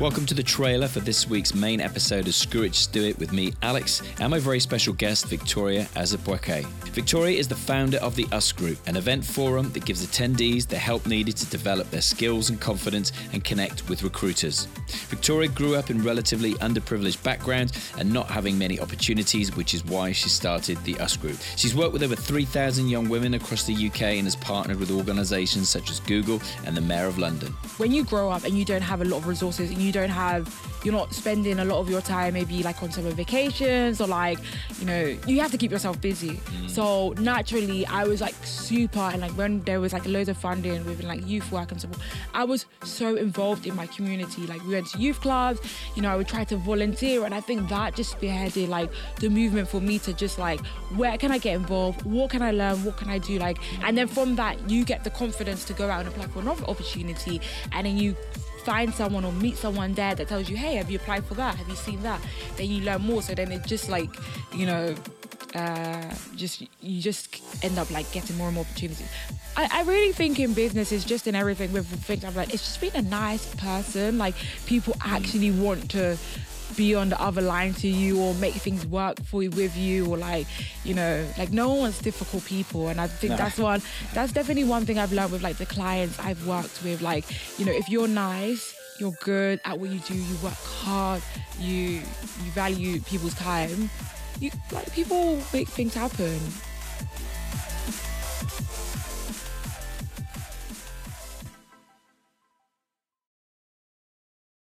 Welcome to the trailer for this week's main episode of Screw It, Just Do It with me, Alex, and my very special guest, Victoria Azubuike. Victoria is the founder of the Us Group, an event forum that gives attendees the help needed to develop their skills and confidence and connect with recruiters. Victoria grew up in relatively underprivileged background and not having many opportunities, which is why she started the Us Group. She's worked with over 3,000 young women across the UK and has partnered with organisations such as Google and the Mayor of London. When you grow up and you don't have a lot of resources and you don't have, you're not spending a lot of your time maybe like on summer vacations or like, you know, you have to keep yourself busy. Mm. So naturally, I was like super, and like when there was like loads of funding within like youth work and stuff, I was so involved in my community. Like we went to youth clubs, you know, I would try to volunteer, and I think that just spearheaded like the movement for me to just like, where can I get involved? What can I learn? What can I do? Like, and then from that, you get the confidence to go out and apply for another opportunity, and then you find someone or meet someone there that tells you, hey, have you applied for that? Have you seen that? Then you learn more. So then it's just like, you know, uh, just you just end up like getting more and more opportunities. I, I really think in business is just in everything with things. I'm like, it's just being a nice person. Like people actually want to be on the other line to you or make things work for you with you or like you know like no one wants difficult people. And i think no. that's one that's definitely one thing i've learned with like the clients i've worked with. Like you know if you're nice you're good at what you do you work hard you you value people's time you like people make things happen